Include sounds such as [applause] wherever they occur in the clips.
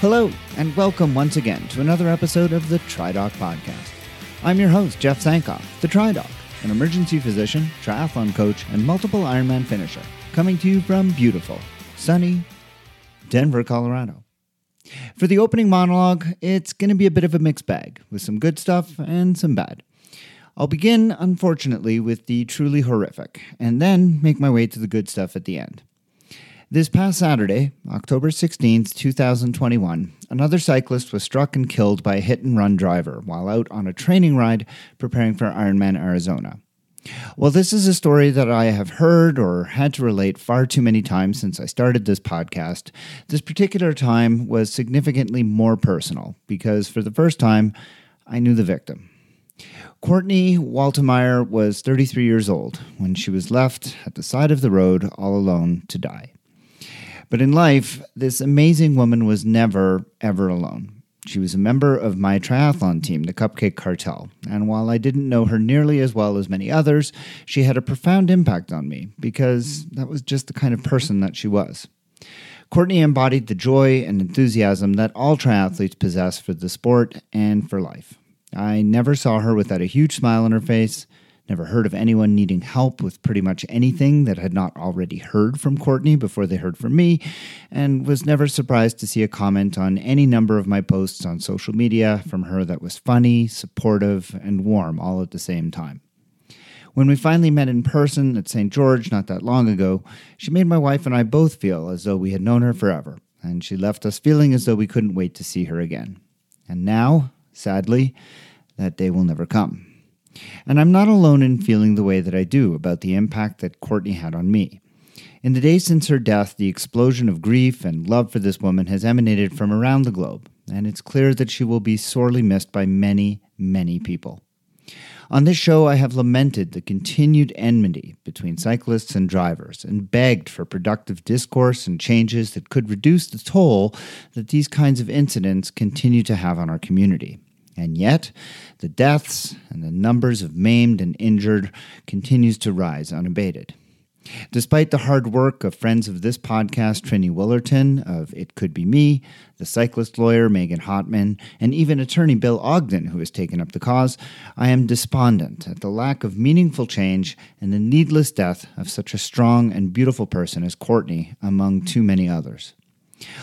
Hello, and welcome once again to another episode of the TriDoc Podcast. I'm your host, Jeff Sankoff, the TriDoc, an emergency physician, triathlon coach, and multiple Ironman finisher, coming to you from beautiful, sunny Denver, Colorado. For the opening monologue, it's going to be a bit of a mixed bag, with some good stuff and some bad. I'll begin, unfortunately, with the truly horrific, and then make my way to the good stuff at the end. This past Saturday, October 16th, 2021, another cyclist was struck and killed by a hit and run driver while out on a training ride preparing for Ironman Arizona. Well, this is a story that I have heard or had to relate far too many times since I started this podcast. This particular time was significantly more personal because for the first time, I knew the victim. Courtney Waltemeyer was 33 years old when she was left at the side of the road all alone to die. But in life, this amazing woman was never, ever alone. She was a member of my triathlon team, the Cupcake Cartel, and while I didn't know her nearly as well as many others, she had a profound impact on me because that was just the kind of person that she was. Courtney embodied the joy and enthusiasm that all triathletes possess for the sport and for life. I never saw her without a huge smile on her face, Never heard of anyone needing help with pretty much anything that had not already heard from Courtney before they heard from me, and was never surprised to see a comment on any number of my posts on social media from her that was funny, supportive, and warm all at the same time. When we finally met in person at St. George not that long ago, she made my wife and I both feel as though we had known her forever, and she left us feeling as though we couldn't wait to see her again. And now, sadly, that day will never come. And I'm not alone in feeling the way that I do about the impact that Courtney had on me. In the days since her death, the explosion of grief and love for this woman has emanated from around the globe, and it's clear that she will be sorely missed by many, many people. On this show, I have lamented the continued enmity between cyclists and drivers and begged for productive discourse and changes that could reduce the toll that these kinds of incidents continue to have on our community. And yet, the deaths and the numbers of maimed and injured continues to rise unabated. Despite the hard work of friends of this podcast, Trini Willerton of It Could Be Me, the cyclist lawyer Megan Hottman, and even attorney Bill Ogden, who has taken up the cause, I am despondent at the lack of meaningful change and the needless death of such a strong and beautiful person as Courtney, among too many others.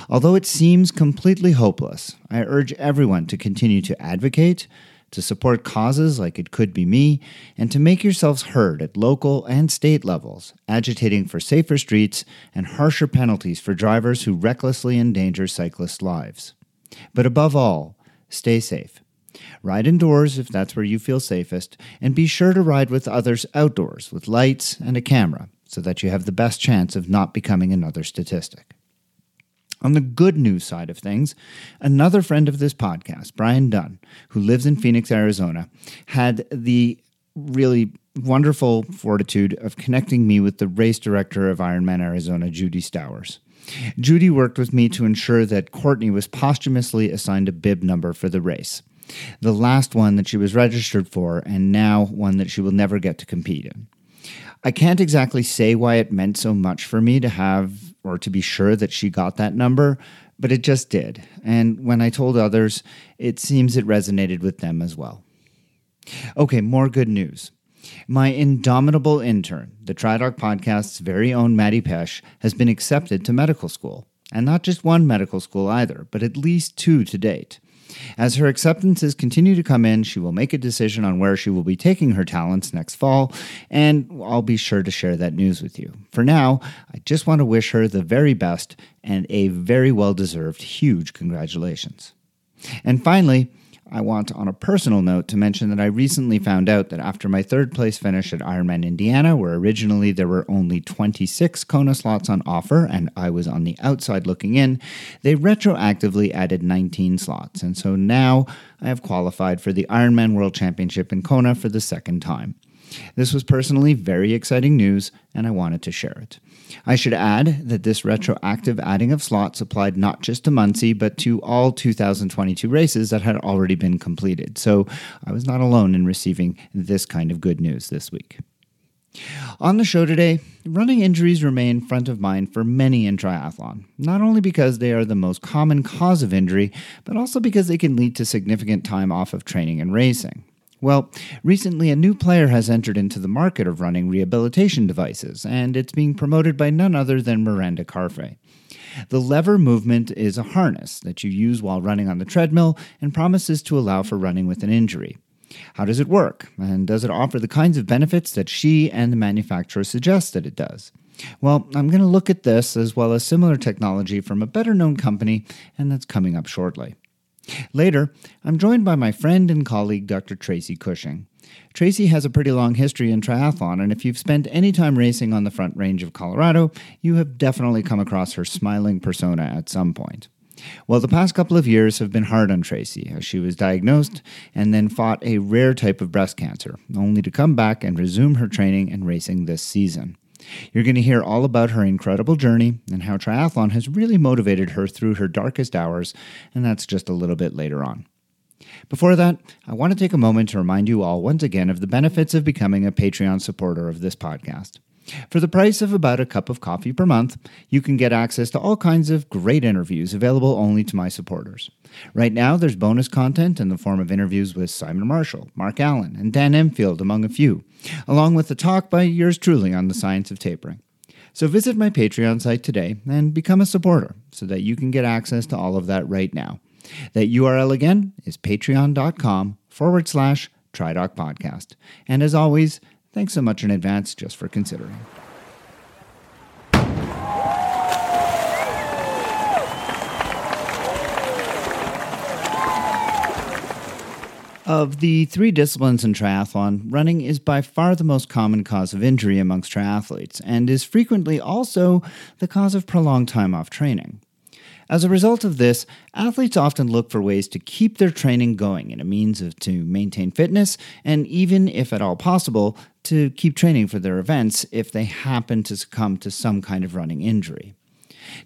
Although it seems completely hopeless, I urge everyone to continue to advocate, to support causes like It Could Be Me, and to make yourselves heard at local and state levels, agitating for safer streets and harsher penalties for drivers who recklessly endanger cyclists' lives. But above all, stay safe. Ride indoors if that's where you feel safest, and be sure to ride with others outdoors with lights and a camera so that you have the best chance of not becoming another statistic. On the good news side of things, another friend of this podcast, Brian Dunn, who lives in Phoenix, Arizona, had the really wonderful fortitude of connecting me with the race director of Ironman Arizona, Judy Stowers. Judy worked with me to ensure that Courtney was posthumously assigned a bib number for the race. The last one that she was registered for, and now one that she will never get to compete in. I can't exactly say why it meant so much for me to have or to be sure that she got that number, but it just did. And when I told others, it seems it resonated with them as well. Okay, more good news. My indomitable intern, the TriDoc podcast's very own Maddie Pesh, has been accepted to medical school. And not just one medical school either, but at least two to date. As her acceptances continue to come in, she will make a decision on where she will be taking her talents next fall, and I'll be sure to share that news with you. For now, I just want to wish her the very best and a very well deserved huge congratulations. And finally, I want, on a personal note, to mention that I recently found out that after my third place finish at Ironman Indiana, where originally there were only 26 Kona slots on offer and I was on the outside looking in, they retroactively added 19 slots. And so now I have qualified for the Ironman World Championship in Kona for the second time. This was personally very exciting news, and I wanted to share it. I should add that this retroactive adding of slots applied not just to Muncie, but to all 2022 races that had already been completed. So I was not alone in receiving this kind of good news this week. On the show today, running injuries remain front of mind for many in triathlon, not only because they are the most common cause of injury, but also because they can lead to significant time off of training and racing. Well, recently a new player has entered into the market of running rehabilitation devices, and it's being promoted by none other than Miranda Carfrae. The lever movement is a harness that you use while running on the treadmill and promises to allow for running with an injury. How does it work? And does it offer the kinds of benefits that she and the manufacturer suggest that it does? Well, I'm going to look at this as well as similar technology from a better known company, and that's coming up shortly. Later, I'm joined by my friend and colleague, Dr. Tracy Cushing. Tracy has a pretty long history in triathlon, and if you've spent any time racing on the Front Range of Colorado, you have definitely come across her smiling persona at some point. Well, the past couple of years have been hard on Tracy as she was diagnosed and then fought a rare type of breast cancer, only to come back and resume her training and racing this season. You're going to hear all about her incredible journey and how triathlon has really motivated her through her darkest hours, and that's just a little bit later on. Before that, I want to take a moment to remind you all once again of the benefits of becoming a Patreon supporter of this podcast. For the price of about a cup of coffee per month, you can get access to all kinds of great interviews available only to my supporters. Right now, there's bonus content in the form of interviews with Simon Marshall, Mark Allen, and Dan Empfield, among a few, along with a talk by yours truly on the science of tapering. So visit my Patreon site today and become a supporter so that you can get access to all of that right now. That URL again is patreon.com forward slash TriDoc podcast. And as always, Thanks so much in advance just for considering. Of the three disciplines in triathlon, running is by far the most common cause of injury amongst triathletes and is frequently also the cause of prolonged time off training. As a result of this, athletes often look for ways to keep their training going and a means of to maintain fitness and even if at all possible to keep training for their events if they happen to succumb to some kind of running injury.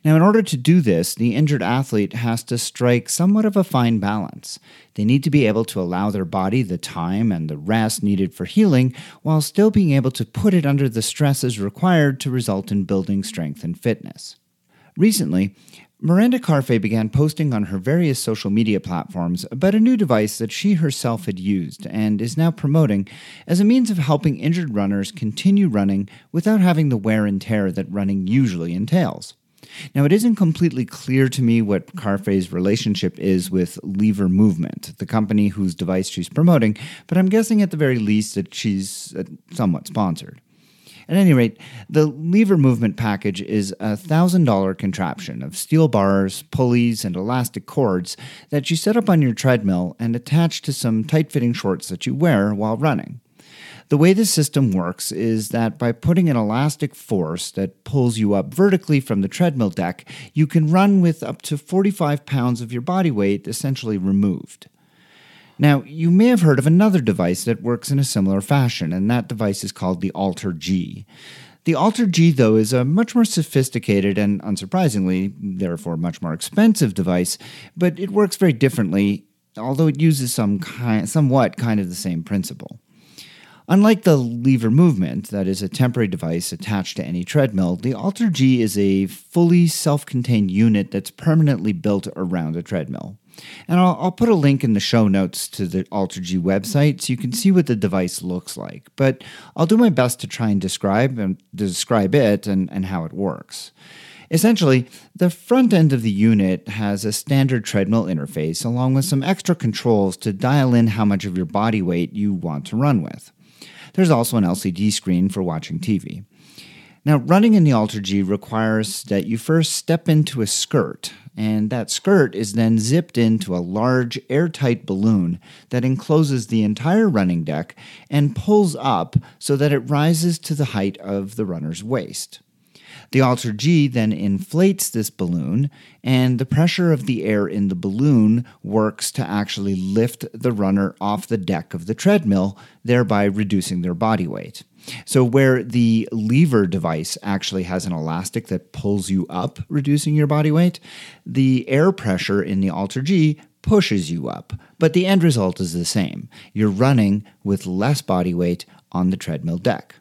Now, in order to do this, the injured athlete has to strike somewhat of a fine balance. They need to be able to allow their body the time and the rest needed for healing while still being able to put it under the stresses required to result in building strength and fitness. Recently, Miranda Carfrae began posting on her various social media platforms about a new device that she herself had used and is now promoting as a means of helping injured runners continue running without having the wear and tear that running usually entails. Now, it isn't completely clear to me what Carfrae's relationship is with Lever Movement, the company whose device she's promoting, but I'm guessing at the very least that she's uh, somewhat sponsored. At any rate, the lever movement package is a $1,000 contraption of steel bars, pulleys, and elastic cords that you set up on your treadmill and attach to some tight fitting shorts that you wear while running. The way this system works is that by putting an elastic force that pulls you up vertically from the treadmill deck, you can run with up to 45 pounds of your body weight essentially removed. Now, you may have heard of another device that works in a similar fashion, and that device is called the Alter G. The Alter G, though, is a much more sophisticated and, unsurprisingly, therefore much more expensive device, but it works very differently, although it uses some kind, somewhat kind of the same principle. Unlike the lever movement, that is a temporary device attached to any treadmill, the Alter G is a fully self contained unit that's permanently built around a treadmill. And I'll, I'll, put a link in the show notes to the AlterG website so you can see what the device looks like. But I'll do my best to try and describe and describe it and, and how it works. Essentially, the front end of the unit has a standard treadmill interface along with some extra controls to dial in how much of your body weight you want to run with. There's also an LCD screen for watching TV. Now, running in the Alter G requires that you first step into a skirt, and that skirt is then zipped into a large airtight balloon that encloses the entire running deck and pulls up so that it rises to the height of the runner's waist. The Alter G then inflates this balloon, and the pressure of the air in the balloon works to actually lift the runner off the deck of the treadmill, thereby reducing their body weight. So, where the lever device actually has an elastic that pulls you up, reducing your body weight, the air pressure in the Alter G pushes you up. But the end result is the same. You're running with less body weight on the treadmill deck.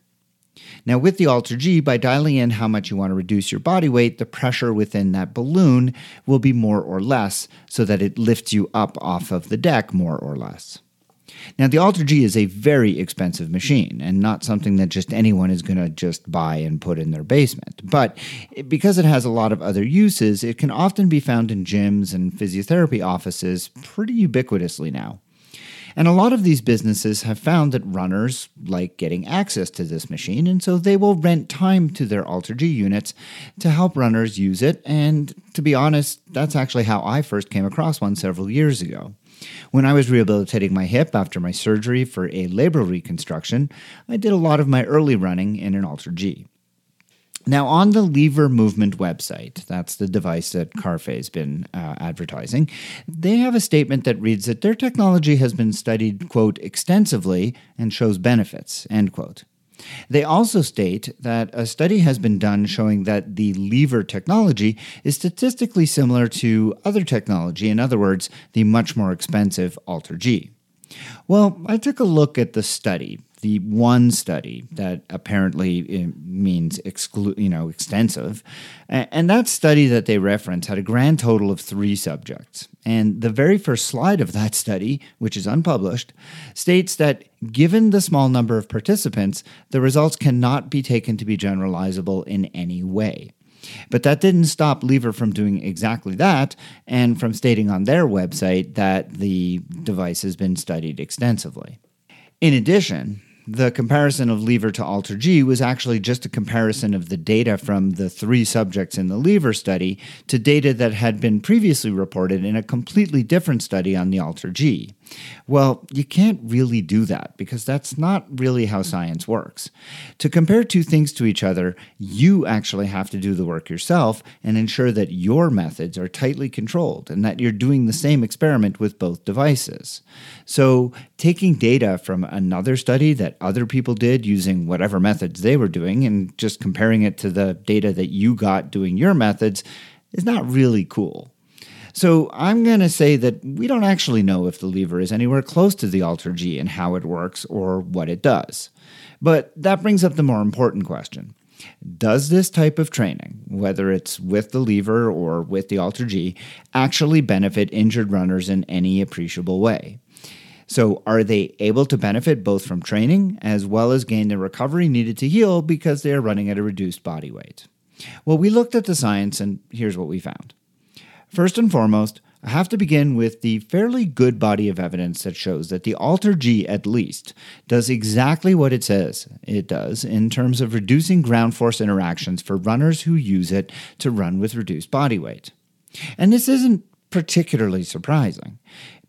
Now, with the Alter G, by dialing in how much you want to reduce your body weight, the pressure within that balloon will be more or less so that it lifts you up off of the deck more or less. Now, the AlterG is a very expensive machine and not something that just anyone is going to just buy and put in their basement. But because it has a lot of other uses, it can often be found in gyms and physiotherapy offices pretty ubiquitously now. And a lot of these businesses have found that runners like getting access to this machine, and so they will rent time to their AlterG units to help runners use it. And to be honest, that's actually how I first came across one several years ago. When I was rehabilitating my hip after my surgery for a labral reconstruction, I did a lot of my early running in an Alter G. Now, on the Lever Movement website, that's the device that Carfrae's been uh, advertising, they have a statement that reads that their technology has been studied, quote, extensively and shows benefits, end quote. They also state that a study has been done showing that the lever technology is statistically similar to other technology, in other words, the much more expensive AlterG. Well, I took a look at the study the one study that apparently eh, means exclu- you know extensive. And that study that they reference had a grand total of 3 subjects. And the very first slide of that study which is unpublished states that given the small number of participants the results cannot be taken to be generalizable in any way. But that didn't stop Lever from doing exactly that and from stating on their website that the device has been studied extensively. In addition, the comparison of lever to AlterG was actually just a comparison of the data from the three subjects in the lever study to data that had been previously reported in a completely different study on the AlterG. Well, you can't really do that because that's not really how science works. To compare two things to each other, you actually have to do the work yourself and ensure that your methods are tightly controlled and that you're doing the same experiment with both devices. So, taking data from another study that other people did using whatever methods they were doing and just comparing it to the data that you got doing your methods is not really cool. So I'm going to say that we don't actually know if the lever is anywhere close to the alter G and how it works or what it does. But that brings up the more important question. Does this type of training, whether it's with the lever or with the alter G, actually benefit injured runners in any appreciable way? So, are they able to benefit both from training as well as gain the recovery needed to heal because they are running at a reduced body weight? Well, we looked at the science, and here's what we found. First and foremost, I have to begin with the fairly good body of evidence that shows that the Alter G, at least, does exactly what it says it does in terms of reducing ground force interactions for runners who use it to run with reduced body weight. And this isn't particularly surprising.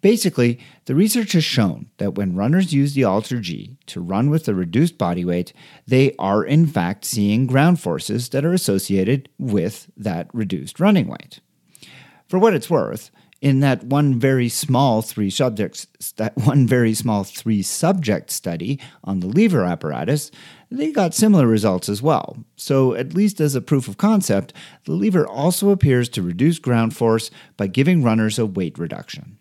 Basically, the research has shown that when runners use the Alter G to run with a reduced body weight, they are in fact seeing ground forces that are associated with that reduced running weight. For what it's worth, in that one very small three subjects that one very small three subject study on the lever apparatus they got similar results as well. So at least as a proof of concept the lever also appears to reduce ground force by giving runners a weight reduction.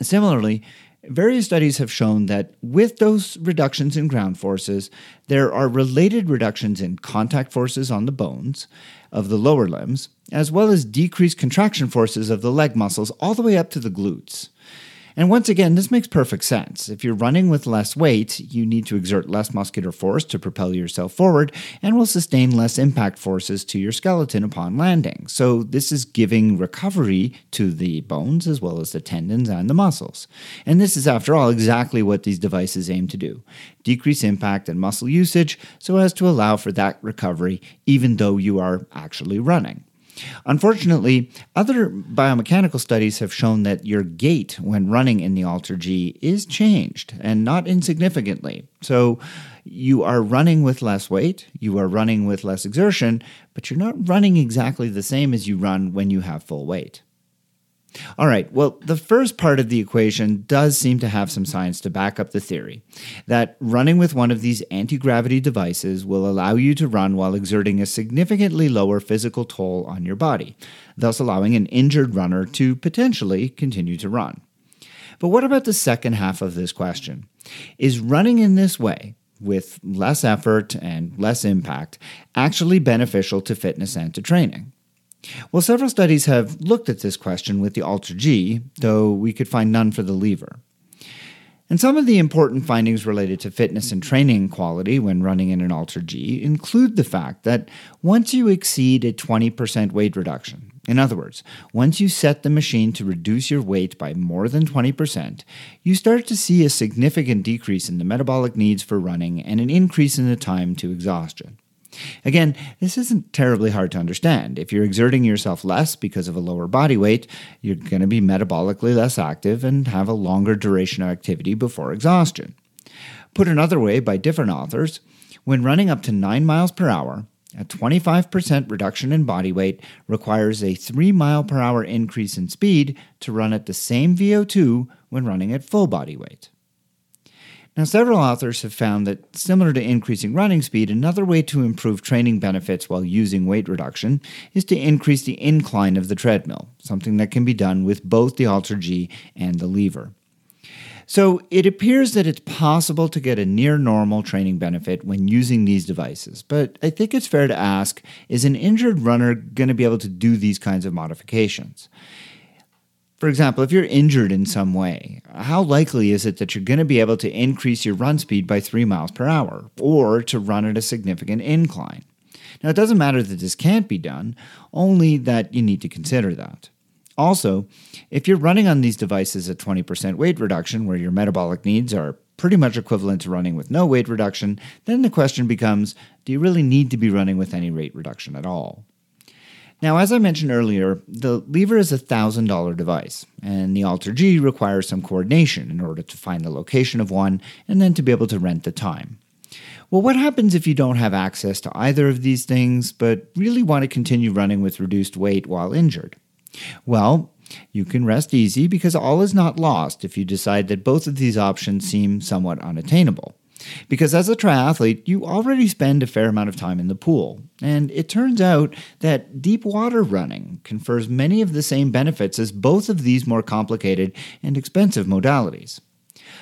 Similarly Various studies have shown that with those reductions in ground forces, there are related reductions in contact forces on the bones of the lower limbs, as well as decreased contraction forces of the leg muscles all the way up to the glutes. And once again, this makes perfect sense. If you're running with less weight, you need to exert less muscular force to propel yourself forward and will sustain less impact forces to your skeleton upon landing. So, this is giving recovery to the bones as well as the tendons and the muscles. And this is, after all, exactly what these devices aim to do decrease impact and muscle usage so as to allow for that recovery, even though you are actually running. Unfortunately, other biomechanical studies have shown that your gait when running in the Alter G is changed and not insignificantly. So you are running with less weight, you are running with less exertion, but you're not running exactly the same as you run when you have full weight. All right, well, the first part of the equation does seem to have some science to back up the theory that running with one of these anti gravity devices will allow you to run while exerting a significantly lower physical toll on your body, thus allowing an injured runner to potentially continue to run. But what about the second half of this question? Is running in this way, with less effort and less impact actually beneficial to fitness and to training? Well, several studies have looked at this question with the alter G, though we could find none for the lever. And some of the important findings related to fitness and training quality when running in an alter G include the fact that once you exceed a 20% weight reduction, in other words, once you set the machine to reduce your weight by more than 20%, you start to see a significant decrease in the metabolic needs for running and an increase in the time to exhaustion. Again, this isn't terribly hard to understand. If you're exerting yourself less because of a lower body weight, you're going to be metabolically less active and have a longer duration of activity before exhaustion. Put another way by different authors, when running up to 9 miles per hour, a 25% reduction in body weight requires a 3 mile per hour increase in speed to run at the same VO2 when running at full body weight. Now, several authors have found that, similar to increasing running speed, another way to improve training benefits while using weight reduction is to increase the incline of the treadmill, something that can be done with both the Alter G and the lever. So, it appears that it's possible to get a near normal training benefit when using these devices, but I think it's fair to ask is an injured runner going to be able to do these kinds of modifications? For example, if you're injured in some way, how likely is it that you're going to be able to increase your run speed by 3 miles per hour or to run at a significant incline? Now, it doesn't matter that this can't be done, only that you need to consider that. Also, if you're running on these devices at 20% weight reduction, where your metabolic needs are pretty much equivalent to running with no weight reduction, then the question becomes do you really need to be running with any rate reduction at all? Now, as I mentioned earlier, the lever is a $1,000 device, and the Alter G requires some coordination in order to find the location of one and then to be able to rent the time. Well, what happens if you don't have access to either of these things but really want to continue running with reduced weight while injured? Well, you can rest easy because all is not lost if you decide that both of these options seem somewhat unattainable. Because as a triathlete, you already spend a fair amount of time in the pool. And it turns out that deep water running confers many of the same benefits as both of these more complicated and expensive modalities.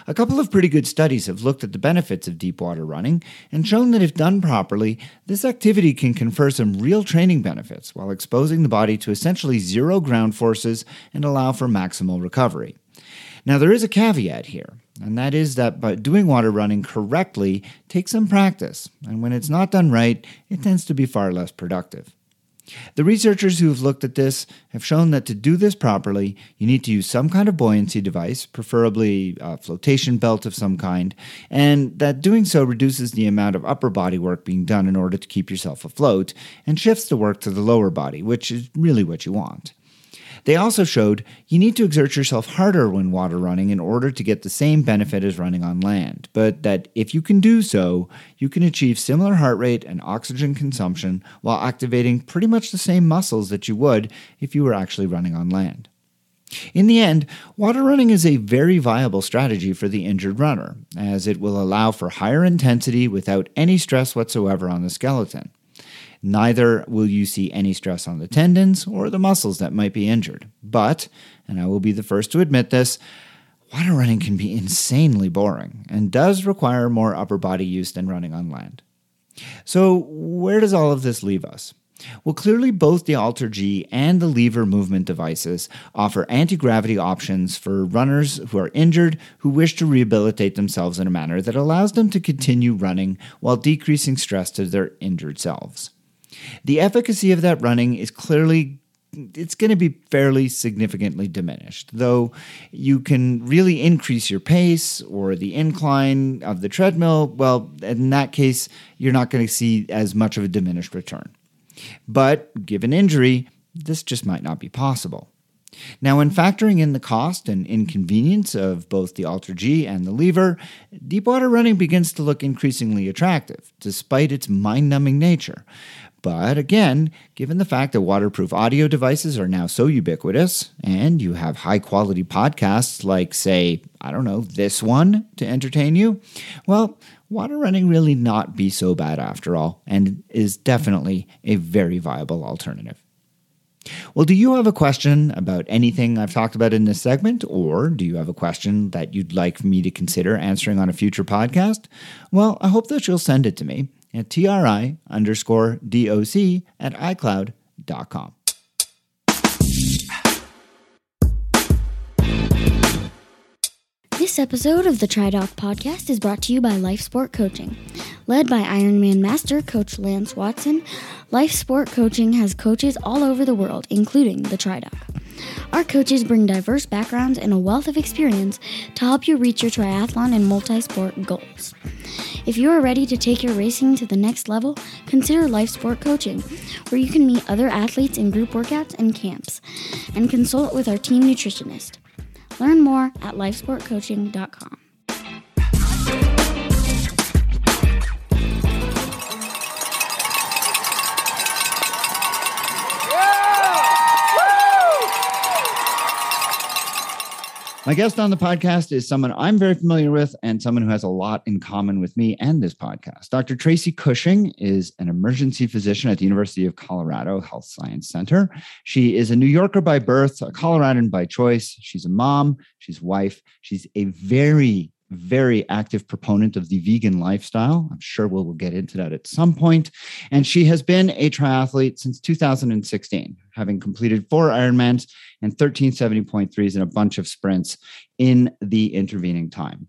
A couple of pretty good studies have looked at the benefits of deep water running and shown that if done properly, this activity can confer some real training benefits while exposing the body to essentially zero ground forces and allow for maximal recovery. Now, there is a caveat here, and that is that by doing water running correctly takes some practice, and when it's not done right, it tends to be far less productive. The researchers who have looked at this have shown that to do this properly, you need to use some kind of buoyancy device, preferably a flotation belt of some kind, and that doing so reduces the amount of upper body work being done in order to keep yourself afloat and shifts the work to the lower body, which is really what you want. They also showed you need to exert yourself harder when water running in order to get the same benefit as running on land, but that if you can do so, you can achieve similar heart rate and oxygen consumption while activating pretty much the same muscles that you would if you were actually running on land. In the end, water running is a very viable strategy for the injured runner, as it will allow for higher intensity without any stress whatsoever on the skeleton. Neither will you see any stress on the tendons or the muscles that might be injured. But, and I will be the first to admit this, water running can be insanely boring and does require more upper body use than running on land. So, where does all of this leave us? Well, clearly, both the Alter G and the lever movement devices offer anti gravity options for runners who are injured who wish to rehabilitate themselves in a manner that allows them to continue running while decreasing stress to their injured selves. The efficacy of that running is clearly it's going to be fairly significantly diminished, though you can really increase your pace or the incline of the treadmill. Well, in that case, you're not going to see as much of a diminished return. But given injury, this just might not be possible. Now, when factoring in the cost and inconvenience of both the Alter G and the lever, deepwater running begins to look increasingly attractive, despite its mind numbing nature. But again, given the fact that waterproof audio devices are now so ubiquitous, and you have high quality podcasts like, say, I don't know, this one to entertain you, well, water running really not be so bad after all, and is definitely a very viable alternative. Well, do you have a question about anything I've talked about in this segment, or do you have a question that you'd like me to consider answering on a future podcast? Well, I hope that you'll send it to me at tri underscore doc at icloud.com. This episode of the TriDoc podcast is brought to you by Life Sport Coaching. Led by Ironman Master Coach Lance Watson, Life Sport Coaching has coaches all over the world, including the TriDoc. Our coaches bring diverse backgrounds and a wealth of experience to help you reach your triathlon and multi sport goals. If you are ready to take your racing to the next level, consider Life Sport Coaching, where you can meet other athletes in group workouts and camps, and consult with our team nutritionist. Learn more at lifesportcoaching.com. My guest on the podcast is someone I'm very familiar with and someone who has a lot in common with me and this podcast. Dr. Tracy Cushing is an emergency physician at the University of Colorado Health Science Center. She is a New Yorker by birth, a Coloradan by choice. She's a mom, she's a wife, she's a very very active proponent of the vegan lifestyle. I'm sure we'll, we'll get into that at some point. And she has been a triathlete since 2016, having completed four Ironmans and 13 70.3s and a bunch of sprints in the intervening time.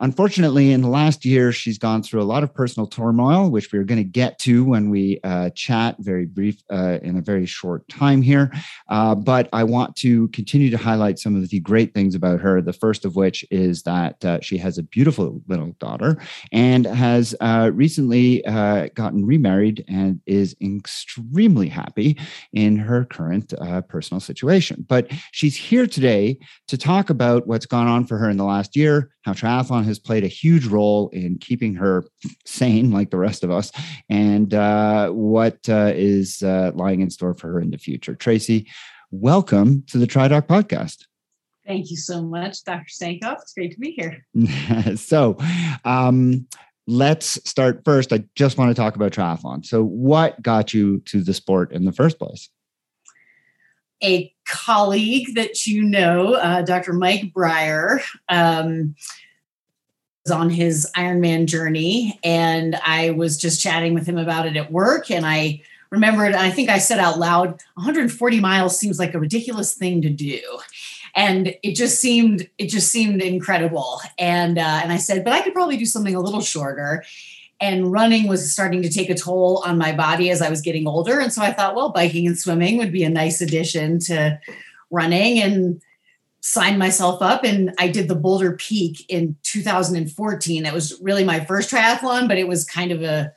Unfortunately, in the last year, she's gone through a lot of personal turmoil, which we're going to get to when we uh, chat very brief uh, in a very short time here. Uh, but I want to continue to highlight some of the great things about her. The first of which is that uh, she has a beautiful little daughter and has uh, recently uh, gotten remarried and is extremely happy in her current personal situation. But she's here today to talk about what's gone on for her in the last year, how triathlon has played a huge role in keeping her sane, like the rest of us, and uh, what uh, is uh, lying in store for her in the future. Tracy, welcome to the TriDoc podcast. Thank you so much, Dr. Sankoff. It's great to be here. [laughs] so, um, let's start first. I just want to talk about triathlon. So, what got you to the sport in the first place? A colleague that you know, uh, Dr. Mike Breyer, um, on his Ironman journey, and I was just chatting with him about it at work. And I remembered, I think I said out loud, 140 miles seems like a ridiculous thing to do. And it just seemed, it just seemed incredible. And uh, and I said, but I could probably do something a little shorter. And running was starting to take a toll on my body as I was getting older. And so I thought, well, biking and swimming would be a nice addition to running. And signed myself up and I did the Boulder Peak in 2014. That was really my first triathlon, but it was kind of a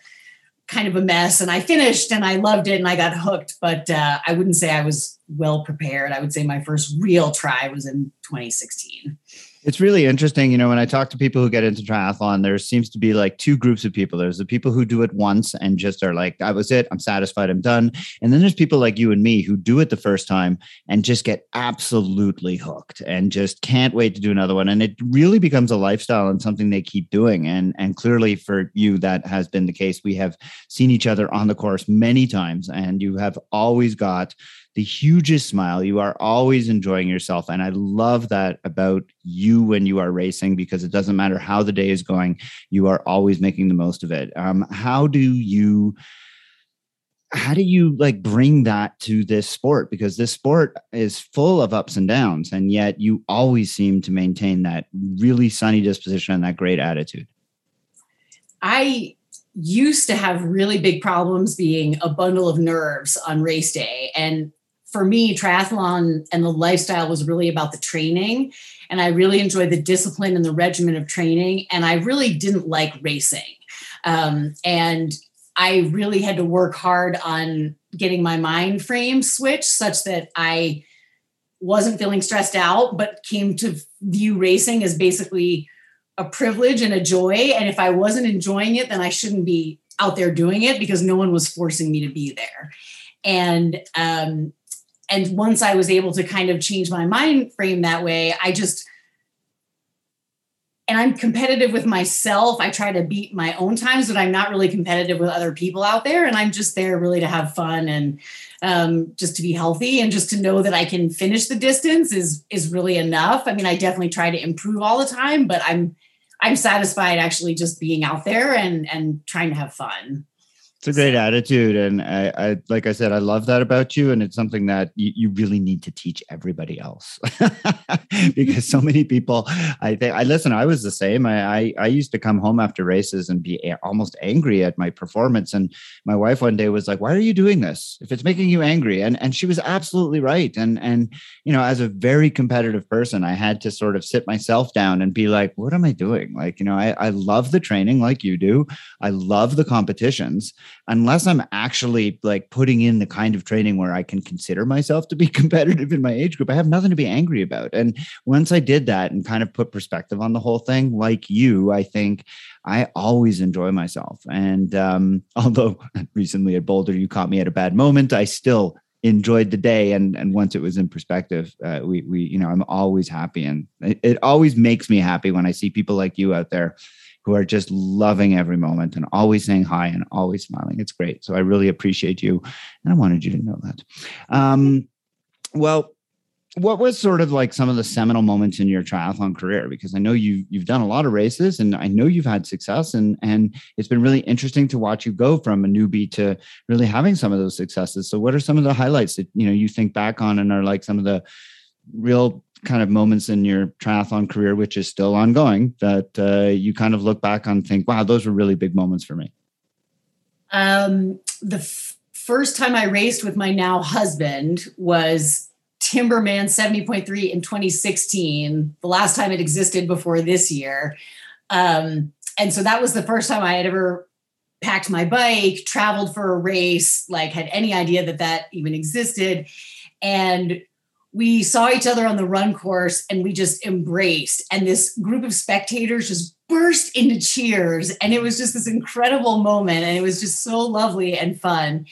kind of a mess and I finished and I loved it and I got hooked, but uh, I wouldn't say I was well prepared. I would say my first real try was in 2016. It's really interesting. You know, when I talk to people who get into triathlon, there seems to be like two groups of people. There's the people who do it once and just are like, that was it. I'm satisfied. I'm done. And then there's people like you and me who do it the first time and just get absolutely hooked and just can't wait to do another one. And it really becomes a lifestyle and something they keep doing. And, and clearly for you, that has been the case. We have seen each other on the course many times and you have always got the hugest smile. You are always enjoying yourself. And I love that about you when you are racing because it doesn't matter how the day is going, you are always making the most of it. Um, how do you? how do you like bring that to this sport because this sport is full of ups and downs and yet you always seem to maintain that really sunny disposition and that great attitude i used to have really big problems being a bundle of nerves on race day and for me, triathlon and the lifestyle was really about the training. And I really enjoyed the discipline and the regimen of training. And I really didn't like racing. Um, and I really had to work hard on getting my mind frame switched such that I wasn't feeling stressed out, but came to view racing as basically a privilege and a joy. And if I wasn't enjoying it, then I shouldn't be out there doing it because no one was forcing me to be there. And um, and once I was able to kind of change my mind frame that way, I just and I'm competitive with myself. I try to beat my own times, but I'm not really competitive with other people out there. And I'm just there really to have fun and um, just to be healthy and just to know that I can finish the distance is is really enough. I mean, I definitely try to improve all the time, but I'm I'm satisfied actually just being out there and and trying to have fun. It's a great attitude, and I, I, like I said, I love that about you, and it's something that you, you really need to teach everybody else, [laughs] because so many people. I think I listen. I was the same. I, I, I used to come home after races and be almost angry at my performance, and my wife one day was like, "Why are you doing this? If it's making you angry," and and she was absolutely right. And and you know, as a very competitive person, I had to sort of sit myself down and be like, "What am I doing?" Like, you know, I I love the training like you do. I love the competitions unless I'm actually like putting in the kind of training where I can consider myself to be [laughs] competitive in my age group, I have nothing to be angry about. And once I did that and kind of put perspective on the whole thing, like you, I think I always enjoy myself. And um, [laughs] although recently at Boulder, you caught me at a bad moment, I still enjoyed the day and and once it was in perspective uh, we we you know i'm always happy and it, it always makes me happy when i see people like you out there who are just loving every moment and always saying hi and always smiling. It's great. So I really appreciate you. And I wanted you to know that. Um, well, what was sort of like some of the seminal moments in your triathlon career because i know you've you've done a lot of races and i know you've had success and and it's been really interesting to watch you go from a newbie to really having some of those successes so what are some of the highlights that you know you think back on and are like some of the real kind of moments in your triathlon career, which is still ongoing, that uh, you kind of look back on and think, wow, those were really big moments for me? Um, the f- first time I raced with my now husband was Timberman 70.3 in 2016, the last time it existed before this year. Um, and so that was the first time I had ever packed my bike, traveled for a race, like had any idea that that even existed. And we saw each other on the run course and we just embraced. And this group of spectators just burst into cheers. And it was just this incredible moment. And it was just so lovely and fun.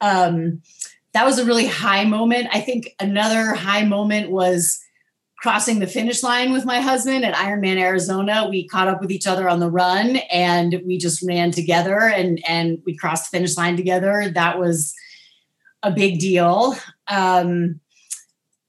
Um, that was a really high moment. I think another high moment was crossing the finish line with my husband at ironman arizona. We caught up with each other on the run and we just ran together and and we crossed the finish line together. That was a big deal. Um,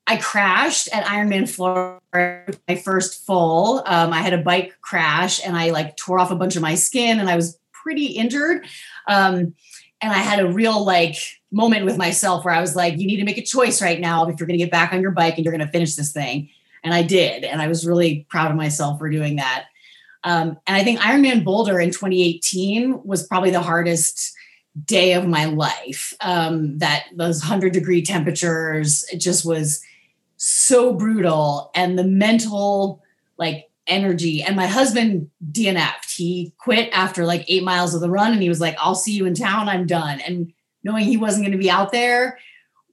I crashed at Ironman Florida, my first full. Um, I had a bike crash and I like tore off a bunch of my skin and I was pretty injured. Um, and I had a real like moment with myself where I was like, you need to make a choice right now if you're going to get back on your bike and you're going to finish this thing. And I did. And I was really proud of myself for doing that. Um, and I think Ironman Boulder in 2018 was probably the hardest day of my life. Um, that those 100 degree temperatures, it just was so brutal and the mental like energy. And my husband dnf'd. He quit after like eight miles of the run and he was like i'll see you in town. I'm done. And knowing he wasn't going to be out there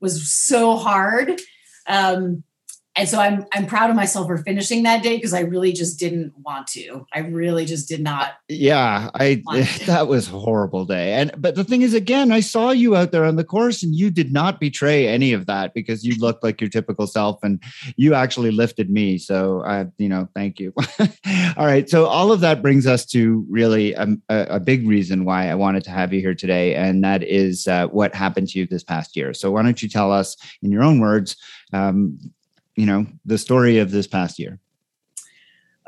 was so hard. Um, and so I'm I'm proud of myself for finishing that day because I really just didn't want to. I really just did not. Yeah, I [laughs] that was a horrible day. And but the thing is, again, I saw you out there on the course, and you did not betray any of that because you looked like your typical self, and you actually lifted me. So I, you know, thank you. [laughs] all right, so all of that brings us to really a, a, big reason why I wanted to have you here today, and that is uh, what happened to you this past year. So why don't you tell us in your own words? Um, you know the story of this past year?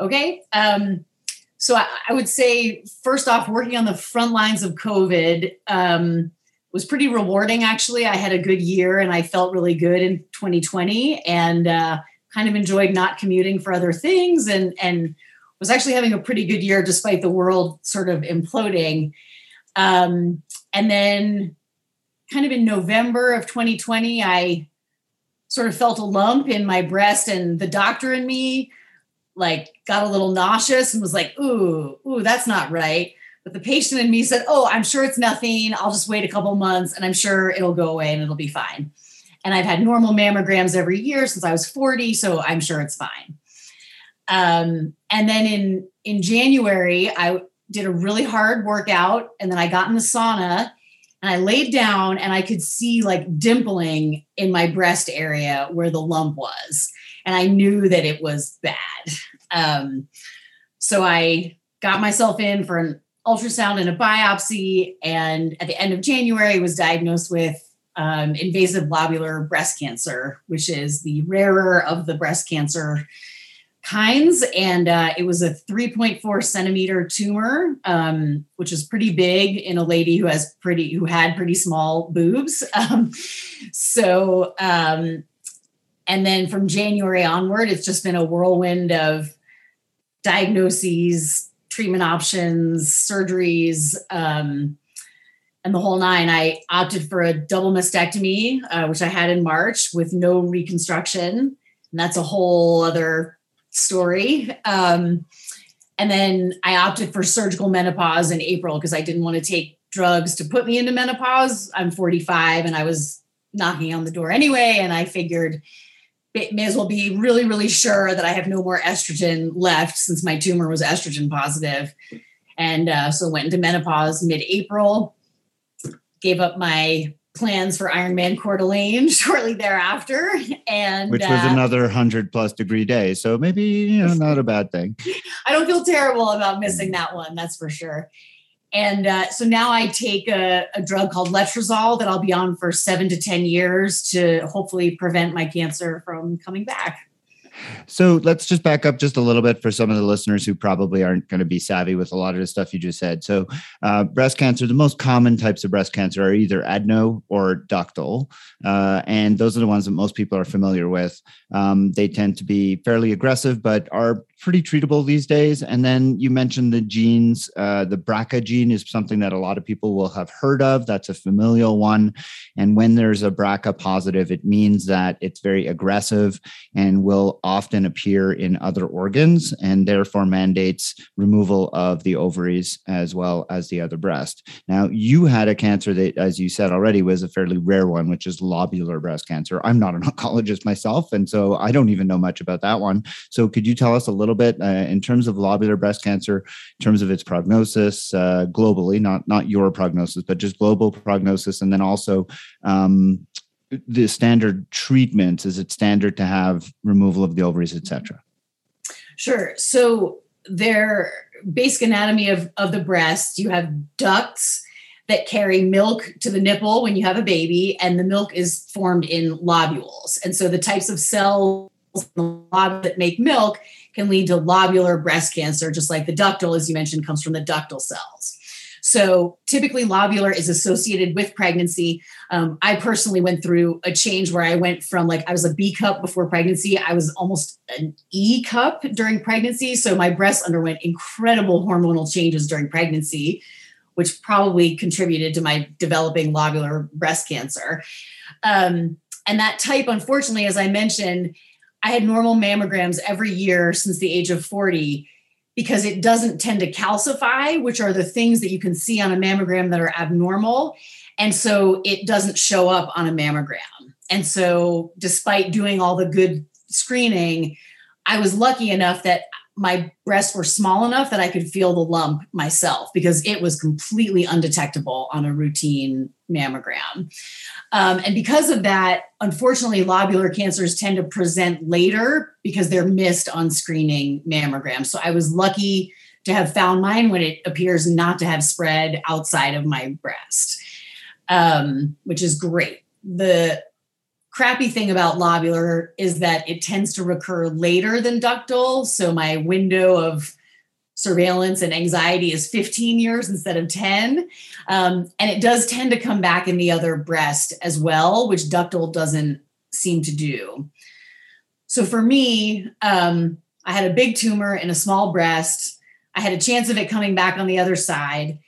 Okay um, so I, I, would say first off working on the front lines of covid um, was pretty rewarding actually. I had a good year and i felt really good in 2020 and uh, kind of enjoyed not commuting for other things and and was actually having a pretty good year despite the world sort of imploding. Um, and then kind of in november of 2020 i sort of felt a lump in my breast and the doctor and me like got a little nauseous and was like ooh ooh that's not right. But the patient and me said oh i'm sure it's nothing. I'll just wait a couple months and i'm sure it'll go away and it'll be fine. And i've had normal mammograms every year since i was 40 so i'm sure it's fine. Um, and then in in january i did a really hard workout and then i got in the sauna and I laid down and I could see like dimpling in my breast area where the lump was. And I knew that it was bad. Um, so I got myself in for an ultrasound and a biopsy, and at the end of January, was diagnosed with um, invasive lobular breast cancer, which is the rarer of the breast cancer kinds. And uh, it was a 3.4 centimeter tumor, um, which is pretty big in a lady who has pretty who had pretty small boobs. [laughs] Um, so, um, and then from January onward, it's just been a whirlwind of diagnoses, treatment options, surgeries. Um, and the whole nine. I opted for a double mastectomy, uh, which I had in March with no reconstruction. And that's a whole other story. Um, and then I opted for surgical menopause in April because I didn't want to take drugs to put me into menopause. I'm 45 and I was knocking on the door anyway. And I figured it may as well be really, really sure that I have no more estrogen left since my tumor was estrogen positive. And uh, so went into menopause mid April gave up my plans for Ironman Coeur d'Alene [laughs] shortly thereafter, and which was uh, another hundred plus degree day. So maybe you know not a bad thing. I don't feel terrible about missing that one. That's for sure. And uh, so now I take a, a, drug called letrozole that I'll be on for seven to ten years to hopefully prevent my cancer from coming back. So let's just back up just a little bit for some of the listeners who probably aren't going to be savvy with a lot of the stuff you just said. So, uh, breast cancer, the most common types of breast cancer are either adeno or ductal. Uh, and those are the ones that most people are familiar with. Um, they tend to be fairly aggressive, but are pretty treatable these days. And then you mentioned the genes. Uh, the BRCA gene is something that a lot of people will have heard of. That's a familial one. And when there's a BRCA positive, it means that it's very aggressive and will often appear in other organs and therefore mandates removal of the ovaries as well as the other breast. Now, you had a cancer that, as you said already, was a fairly rare one, which is lobular breast cancer. I'm not an [laughs] oncologist myself. And so I don't even know much about that one. So could you tell us a little? bit uh, in terms of lobular breast cancer, in terms of its prognosis uh, globally, not not your prognosis, but just global prognosis, and then also um, the standard treatments. Is it standard to have removal of the ovaries, etc.? Sure. So their basic anatomy of, of the breast, you have ducts that carry milk to the nipple when you have a baby, and the milk is formed in lobules. And so the types of cells that make milk can lead to lobular breast cancer, just like the ductal, as you mentioned, comes from the ductal cells. So typically, lobular is associated with pregnancy. Um, I personally went through a change where I went from like I was a B cup before pregnancy, I was almost an E cup during pregnancy. So my breasts underwent incredible hormonal changes during pregnancy, which probably contributed to my developing lobular breast cancer. Um, and that type, unfortunately, as I mentioned, I had normal mammograms every year since the age of 40 because it doesn't tend to calcify, which are the things that you can see on a mammogram that are abnormal. And so it doesn't show up on a mammogram. And so, despite doing all the good screening, I was lucky enough that my breasts were small enough that I could feel the lump myself because it was completely undetectable on a routine mammogram. Um, and because of that, unfortunately, lobular cancers tend to present later because they're missed on screening mammograms. So I was lucky to have found mine when it appears not to have spread outside of my breast, um, which is great. The crappy thing about lobular is that it tends to recur later than ductal. So my window of surveillance and anxiety is 15 years instead of 10. Um, and it does tend to come back in the other breast as well, which ductal doesn't seem to do. So for me, um, I had a big tumor in a small breast. I had a chance of it coming back on the other side.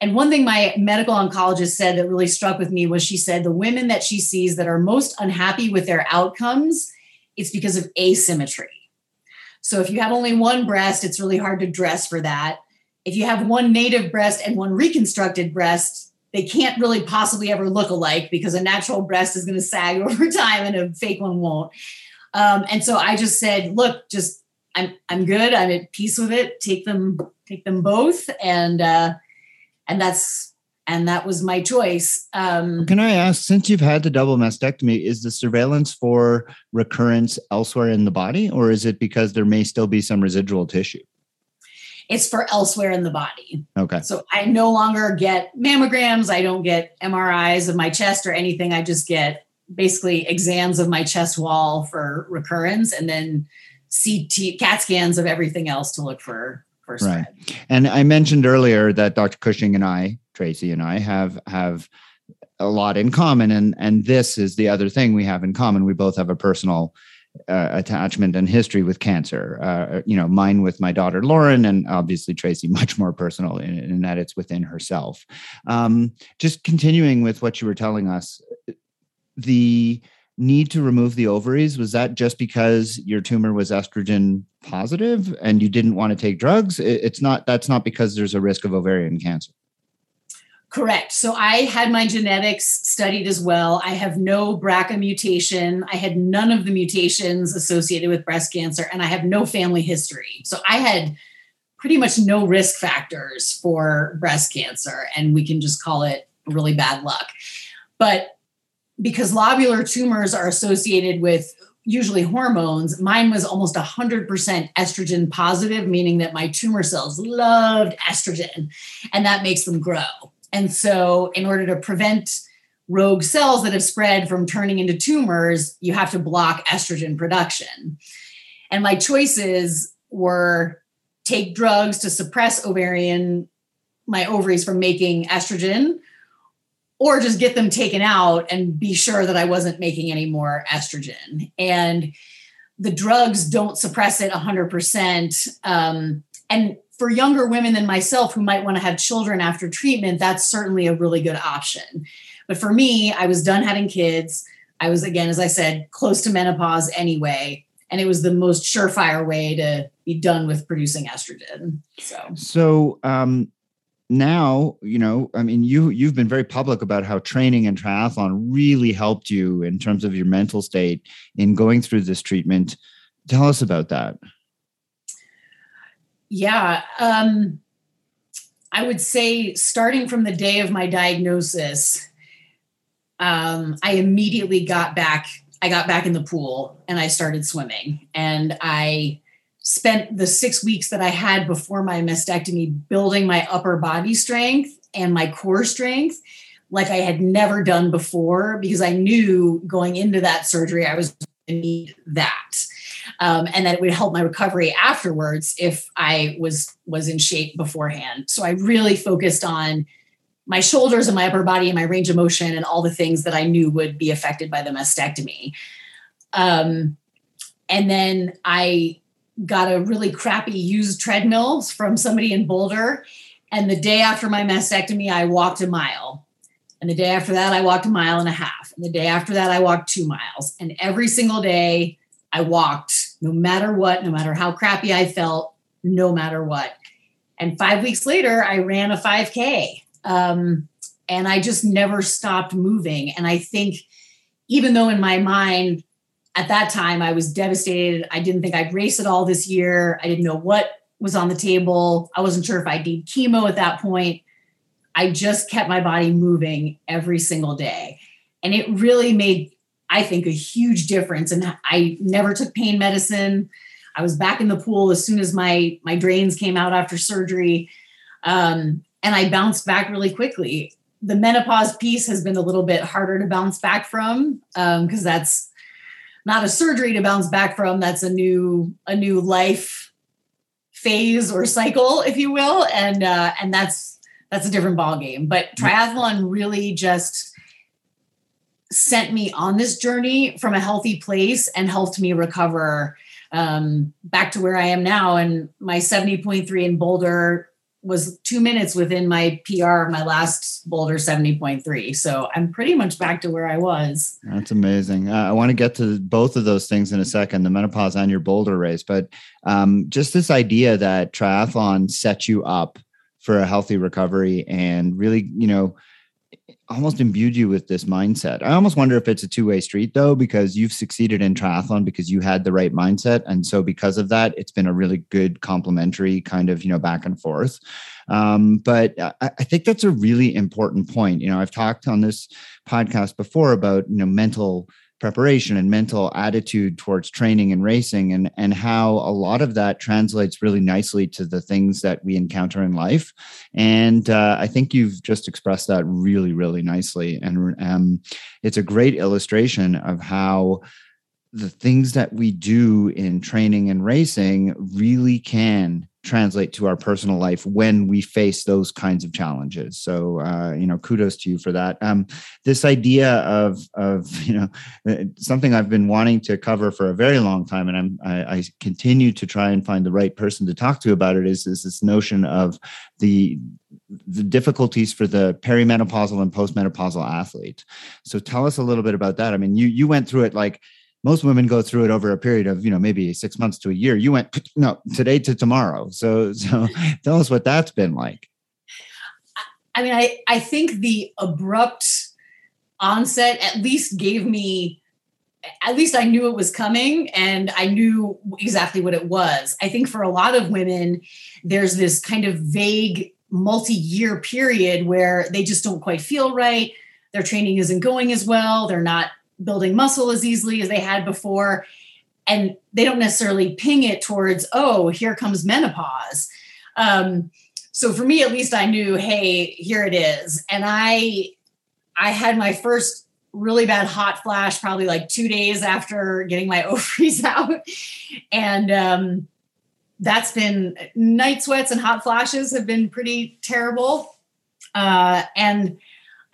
And one thing my medical oncologist said that really struck with me was she said the women that she sees that are most unhappy with their outcomes, it's because of asymmetry. So if you have only one breast, it's really hard to dress for that. If you have one native breast and one reconstructed breast, they can't really possibly ever look alike because a natural breast is going to sag [laughs] over time and a fake one won't. Um, and so I just said, look, just I'm I'm good. I'm at peace with it. Take them, take them both, and uh, and that's and that was my choice. Um, Can I ask, since you've had the double mastectomy, is the surveillance for recurrence elsewhere in the body, or is it because there may still be some residual tissue? it's for elsewhere in the body. Okay. So I no longer get mammograms. I don't get MRIs of my chest or anything. I just get basically exams of my chest wall for recurrence and then CT CAT scans of everything else to look for for. Right. And I mentioned earlier that Dr. Cushing and I, Tracy and I, have have a lot in common, and and this is the other thing we have in common. We both have a personal uh, attachment and history with cancer. Uh, you know, mine with my daughter Lauren, and obviously Tracy, [laughs] much more personal in, in that it's within herself. Um, just continuing with what you were telling us, the need to remove the ovaries was that just because your tumor was estrogen positive and you didn't want to take drugs? It's not. That's not because there's a risk of ovarian cancer. Correct. So I had my genetics studied as well. I have no BRCA mutation. I had none of the mutations associated with breast cancer, and I have no family history. So I had pretty much no risk factors for breast cancer, and we can just call it really bad luck. But because lobular tumors are associated with usually hormones, mine was almost 100% estrogen positive, meaning that my tumor cells loved estrogen, and that makes them grow. And so, in order to prevent rogue cells that have spread from turning into tumors, you have to block estrogen production. And my choices were take drugs to suppress ovarian, my ovaries from making estrogen, or just get them taken out and be sure that I wasn't making any more estrogen. And the drugs don't suppress it 100%. Um, and for younger women than myself who might want to have children after treatment, that's certainly a really good option. But for me, I was done having kids. I was, again, as I said, close to menopause anyway. And it was the most surefire way to be done with producing estrogen. So, so um, now, you know, I mean, you you've been very public about how training and triathlon really helped you in terms of your mental state in going through this treatment. Tell us about that. Yeah. Um, I would say starting from the day of my diagnosis, um, I immediately got back. I got back in the pool and I started swimming. And I spent the six weeks that I had before my mastectomy building my upper body strength and my core strength like I had never done before because I knew going into that surgery I was going to need that um, and that it would help my recovery afterwards if I was was in shape beforehand. So I really focused on my shoulders and my upper body and my range of motion and all the things that I knew would be affected by the mastectomy. Um, and then I got a really crappy used treadmill from somebody in Boulder. And the day after my mastectomy, I walked a mile. And the day after that, I walked a mile and a half. And the day after that, I walked two miles. And every single day, I walked no matter what, no matter how crappy I felt, no matter what. And five weeks later, I ran a 5K. Um, and I just never stopped moving. And I think, even though in my mind at that time I was devastated, I didn't think I'd race at all this year. I didn't know what was on the table. I wasn't sure if I'd need chemo at that point. I just kept my body moving every single day. And it really made I think, a huge difference. And I never took pain medicine. I was back in the pool as soon as my my drains came out after surgery, um, and I bounced back really quickly. The menopause piece has been a little bit harder to bounce back from because um, that's not a surgery to bounce back from. That's a new a new life phase or cycle, if you will, and uh, and that's that's a different ball game. But triathlon really just sent me on this journey from a healthy place and helped me recover um, back to where I am now. And my 70.3 in Boulder was two minutes within my PR my last Boulder 70.3. So I'm pretty much back to where I was. That's amazing. Uh, I want to get to both of those things in a second the menopause and your Boulder race. But um, just this idea that triathlon sets you up for a healthy recovery and really, you know, almost imbued you with this mindset. I almost wonder if it's a two way street though, because you've succeeded in triathlon because you had the right mindset. And so because of that, it's been a really good complementary kind of, you know, back and forth. Um, but I, I think that's a really important point. You know, I've talked on this podcast before about, you know, mental preparation and mental attitude towards training and racing and and how a lot of that translates really nicely to the things that we encounter in life. And uh, i think you've just expressed that really really nicely and um, it's a great illustration of how the things that we do in training and racing really can translate to our personal life when we face those kinds of challenges. So, uh, you know, kudos to you for that. Um, this idea of of [laughs] you know uh, something I've been wanting to cover for a very long time, and I'm I, I continue to try and find the right person to talk to about it. Is is this notion of the the difficulties for the perimenopausal and postmenopausal athlete. So, tell us a little bit about that. I mean, you you went through it like most women go through it over a period of you know maybe six months to a year. You went [clears throat] no today to tomorrow. So so [laughs] tell us what that's been like. I mean i i think the abrupt onset at least gave me at least i knew it was coming and i knew exactly what it was. I think for a lot of women there's this kind of vague multi-year period where they just don't quite feel right. Their training isn't going as well. They're not building muscle as easily as they had before. And they don't necessarily ping it towards, oh, here comes menopause. Um, so for me, at least I knew, hey, here it is. And I I had my first really bad hot flash probably like two days after getting my [laughs] ovaries out. And um, that's been night sweats and hot flashes have been pretty terrible. Uh, and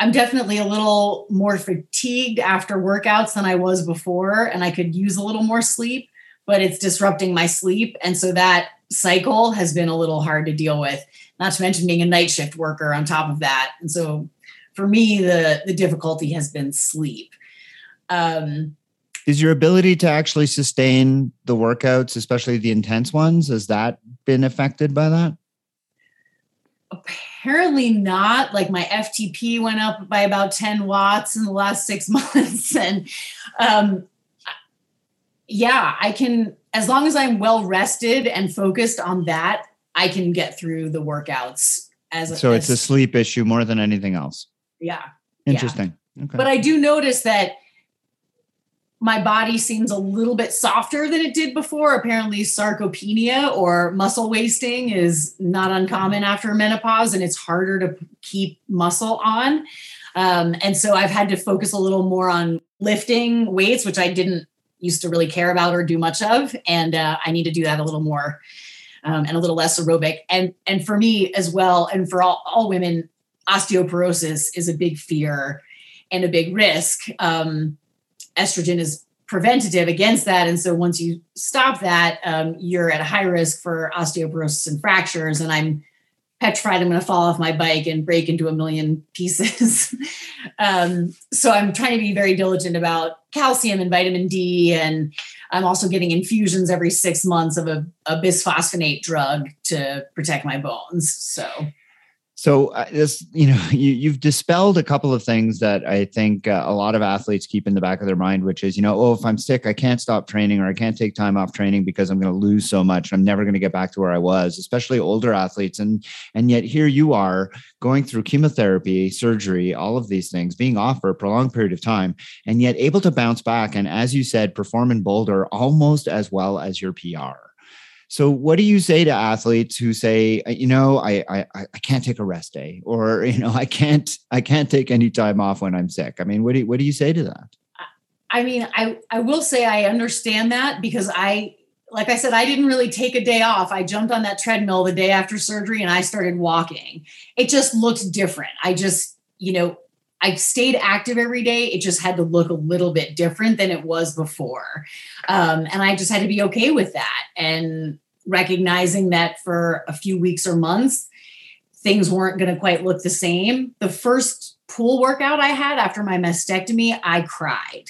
I'm definitely a little more fatigued after workouts than I was before, and I could use a little more sleep, but it's disrupting my sleep. And so that cycle has been a little hard to deal with, not to mention being a night shift worker on top of that. And so for me, the, the difficulty has been sleep. Um, is your ability to actually sustain the workouts, especially the intense ones, has that been affected by that? Apparently not like my ftp went up by about 10 watts in the last six [laughs] months and um, yeah i can as long as i'm well rested and focused on that i can get through the workouts as a so it's a sleep issue more than anything else yeah interesting yeah. Okay. but i do notice that my body seems a little bit softer than it did before. Apparently, sarcopenia or muscle wasting is not uncommon after menopause, and it's harder to keep muscle on. Um, and so I've had to focus a little more on lifting weights, which I didn't used to really care about or do much of, and uh, I need to do that a little more um, and a little less aerobic. And and for me as well, and for all, all women, osteoporosis is a big fear and a big risk. Um, estrogen is preventative against that. And so once you stop that, um, you're at a high risk for osteoporosis and fractures. And I'm petrified I'm going to fall off my bike and break into a million [laughs] pieces. um, so I'm trying to be very diligent about calcium and vitamin D. And I'm also getting infusions every six months of a, a bisphosphonate drug to protect my bones. So so uh, this, you know, [laughs] you, you've dispelled a couple of things that I think uh, a lot of athletes keep in the back of their mind, which is, you know, oh, if I'm sick, I can't stop training or I can't take time off training because I'm going to lose so much. I'm never going to get back to where I was, especially older athletes. And and yet here you are going through chemotherapy, surgery, all of these things, being off for a prolonged period of time, and yet able to bounce back and, as you said, perform in Boulder almost as well as your PR. So, what do you say to athletes who say, uh, you know, I, I I can't take a rest day, or [laughs] you know, I can't I can't take any time off when I'm sick? I mean, what do you, what do you say to that? I mean, I I will say I understand that because I like I said, I didn't really take a day off. I jumped on that treadmill the day after surgery and I started walking. It just looked different. I just, you know, I stayed active every day. It just had to look a little bit different than it was before. Um, and I just had to be okay with that and recognizing that for a few weeks or months, things weren't going to quite look the same. The first pool workout I had after my mastectomy, I cried.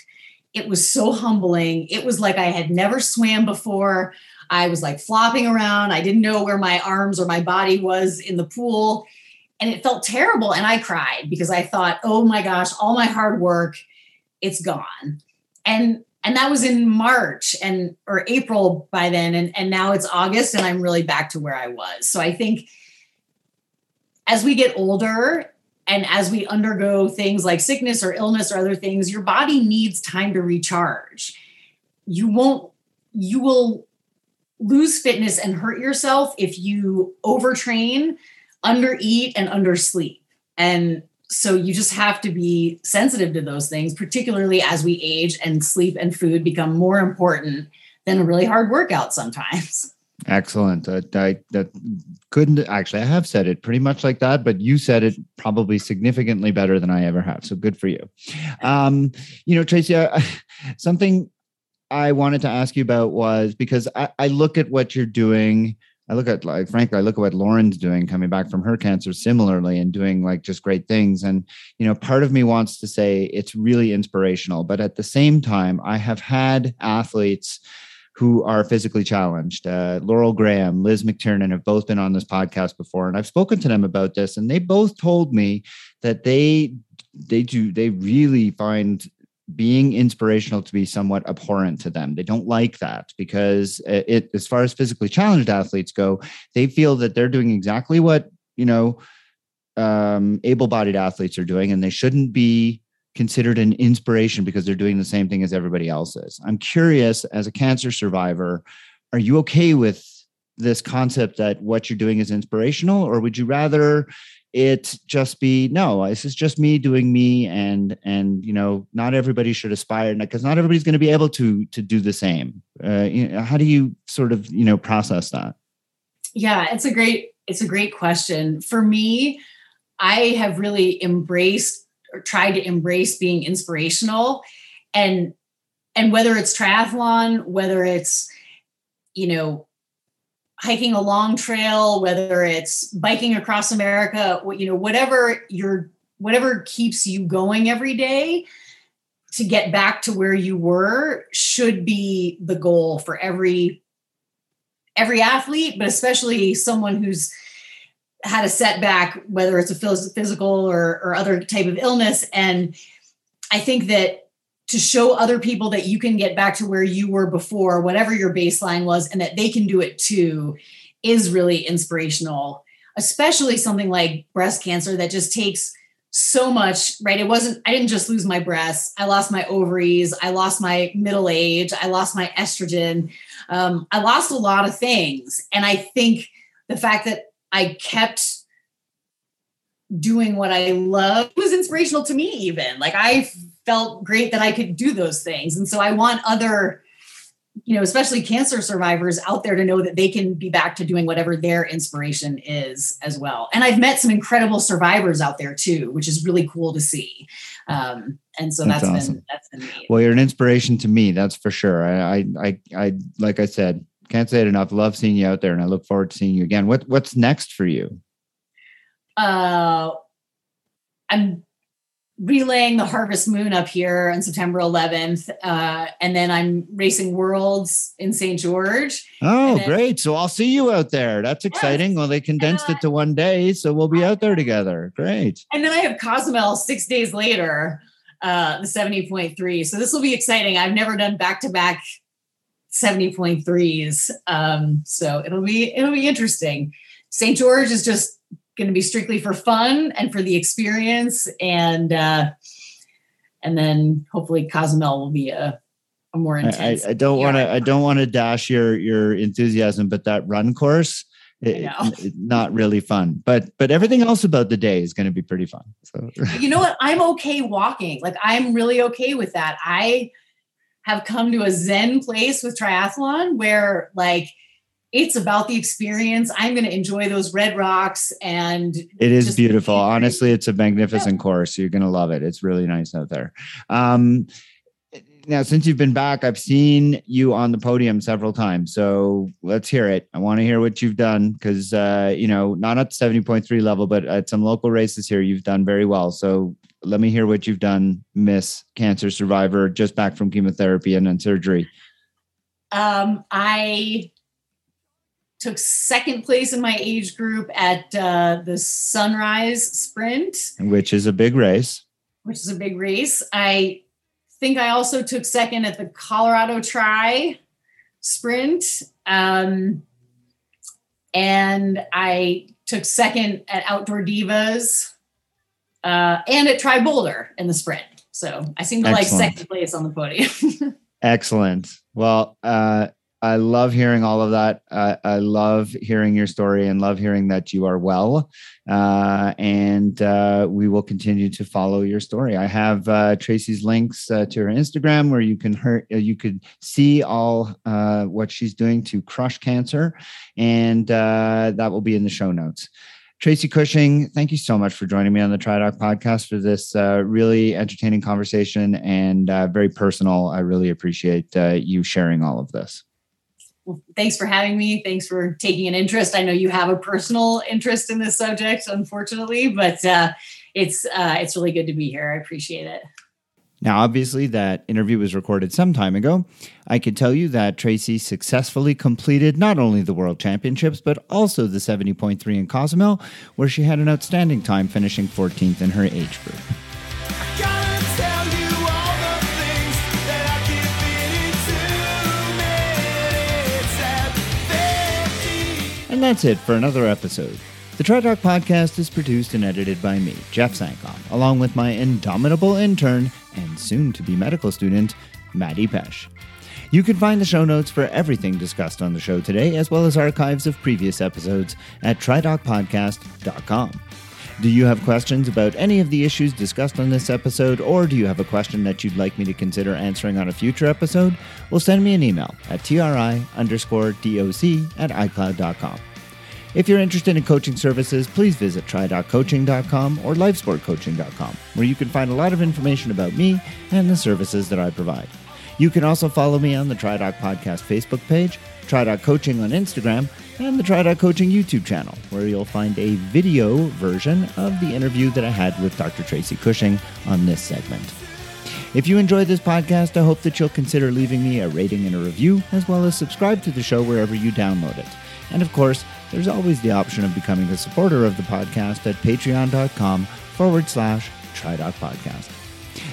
It was so humbling. It was like I had never swam before. I was like flopping around. I didn't know where my arms or my body was in the pool and it felt terrible and i cried because i thought oh my gosh all my hard work it's gone and and that was in march and or april by then and and now it's august and i'm really back to where i was so i think as we get older and as we undergo things like sickness or illness or other things, your body needs time to recharge. You won't, you will lose fitness and hurt yourself if you overtrain, undereat, and undersleep. And so you just have to be sensitive to those things, particularly as we age and sleep and food become more important than a really hard workout sometimes. [laughs] Excellent. Uh, I that couldn't actually. I have said it pretty much like that, but you said it probably significantly better than I ever have. So good for you. Um, you know, Tracy, uh, something I wanted to ask you about was because I, I look at what you're doing. I look at like frankly, I look at what Lauren's doing coming back from her cancer similarly and doing like just great things. And you know, part of me wants to say it's really inspirational, but at the same time, I have had athletes who are physically challenged. Uh, Laurel Graham, Liz McTiernan have both been on this podcast before, and I've spoken to them about this, and they both told me that they they do they really find being inspirational to be somewhat abhorrent to them. They don't like that because it, as far as physically challenged athletes go, they feel that they're doing exactly what you know um, able-bodied athletes are doing, and they shouldn't be considered an inspiration because they're doing the same thing as everybody else is. I'm curious, as a cancer survivor, are you okay with this concept that what you're doing is inspirational, or would you rather it just be no this is just me doing me and and you know not everybody should aspire because not everybody's going to be able to to do the same. Uh, you know, how do you sort of you know process that? Yeah it's a great it's a great question. For me i have really embraced or tried to embrace being inspirational and and whether it's triathlon whether it's you know hiking a long trail whether it's biking across america you know whatever your whatever keeps you going every day to get back to where you were should be the goal for every every athlete but especially someone who's had a setback, whether it's a physical or, or other type of illness. And I think that to show other people that you can get back to where you were before, whatever your baseline was, and that they can do it too, is really inspirational, especially something like breast cancer that just takes so much, right? It wasn't, I didn't just lose my breasts, I lost my ovaries, I lost my middle age, I lost my estrogen, um, I lost a lot of things. And I think the fact that I kept doing what I love. Was inspirational to me, even. Like I felt great that I could do those things. And so I want other, you know, especially cancer survivors out there to know that they can be back to doing whatever their inspiration is as well. And I've met some incredible survivors out there too, which is really cool to see. Um, and so that's, that's awesome. been that's been neat. Well, you're an inspiration to me, that's for sure. I I I, I like I said, can't say it enough. Love seeing you out there, and I look forward to seeing you again. What What's next for you? Uh, I'm relaying the Harvest Moon up here on September 11th, uh, and then I'm racing Worlds in St. George. Oh, then, great! So I'll see you out there. That's exciting. Yes. Well, they condensed it to one day, so we'll be out there together. Great. And then I have Cozumel six days later, uh, the 70.3. So this will be exciting. I've never done back to back 70.3s. Um, so it'll be it'll be interesting. St. George is just going to be strictly for fun and for the experience, and uh, and then hopefully Cozumel will be a, a more intense. I, I don't want to I don't want to dash your your enthusiasm, but that run course. It, not really fun. But but everything else about the day is going to be pretty fun so. You know what? I'm okay walking. Like i'm really okay with that. I have come to a zen place with triathlon where like it's about the experience. I'm going to enjoy those red rocks and it is beautiful. Honestly, it's a magnificent yeah. course. You're going to love it. It's really nice out there. Um, now, since you've been back, I've seen you on the podium several times. So let's hear it. I want to hear what you've done because, uh, you know, not at the 70.3 level, but at some local races here, you've done very well. So let me hear what you've done, Miss Cancer Survivor, just back from chemotherapy and then surgery. Um, I took second place in my age group at uh, the Sunrise Sprint, which is a big race. Which is a big race. I think I also took second at the Colorado Tri Sprint. Um, and I took second at Outdoor Divas uh, and at Tri Boulder in the sprint. So I seem to Excellent. like second place on the podium. [laughs] Excellent. Well, uh, I love hearing all of that. I love hearing your story and love hearing that you are well. Uh, and uh, we will continue to follow your story. I have uh, Tracy's links uh, to her Instagram where you can her, uh, you could see all what she's doing to crush cancer, and that will be in the show notes. Tracy Cushing, thank you so much for joining me on the TriDoc podcast for this uh, really entertaining conversation and uh, very personal. I really appreciate uh, you sharing all of this. Well, thanks for having me. Thanks for taking an interest. I know you have a personal interest in this subject, unfortunately, but uh, it's uh, it's really good to be here. I appreciate it. Now, obviously, that interview was recorded some time ago. I can tell you that Tracy successfully completed not only the World Championships, but also the 70.3 in Cozumel, where she had an outstanding time finishing 14th in her age group. And that's it for another episode. The TriDoc podcast is produced and edited by me, Jeff Sankoff, along with my indomitable intern and soon to be medical student, Maddie Pesh. You can find the show notes for everything discussed on the show today, as well as archives of previous episodes at tridocpodcast.com. Do you have questions about any of the issues discussed on this episode, or do you have a question that you'd like me to consider answering on a future episode? Well, send me an email at tri underscore doc at icloud.com. If you're interested in coaching services, please visit try.coaching.com or lifesportcoaching.com, where you can find a lot of information about me and the services that I provide. You can also follow me on the TriDoc Podcast Facebook page, TriDoc Coaching on Instagram, and the TriDoc Coaching YouTube channel, where you'll find a video version of the interview that I had with Dr. Tracy Cushing on this segment. If you enjoyed this podcast, I hope that you'll consider leaving me a rating and a review, as well as subscribe to the show wherever you download it. And of course, there's always the option of becoming a supporter of the podcast at patreon.com forward slash TriDoc Podcast.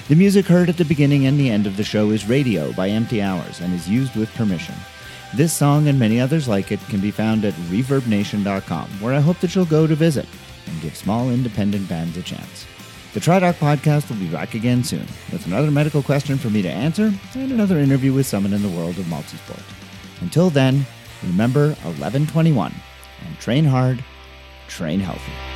The music heard at the beginning and the end of the show is Radio by Empty Hours and is used with permission. This song and many others like it can be found at ReverbNation.com, where I hope that you'll go to visit and give small independent bands a chance. The TriDoc podcast will be back again soon with another medical question for me to answer and another interview with someone in the world of multisport. Until then, remember 1121 and train hard, train healthy.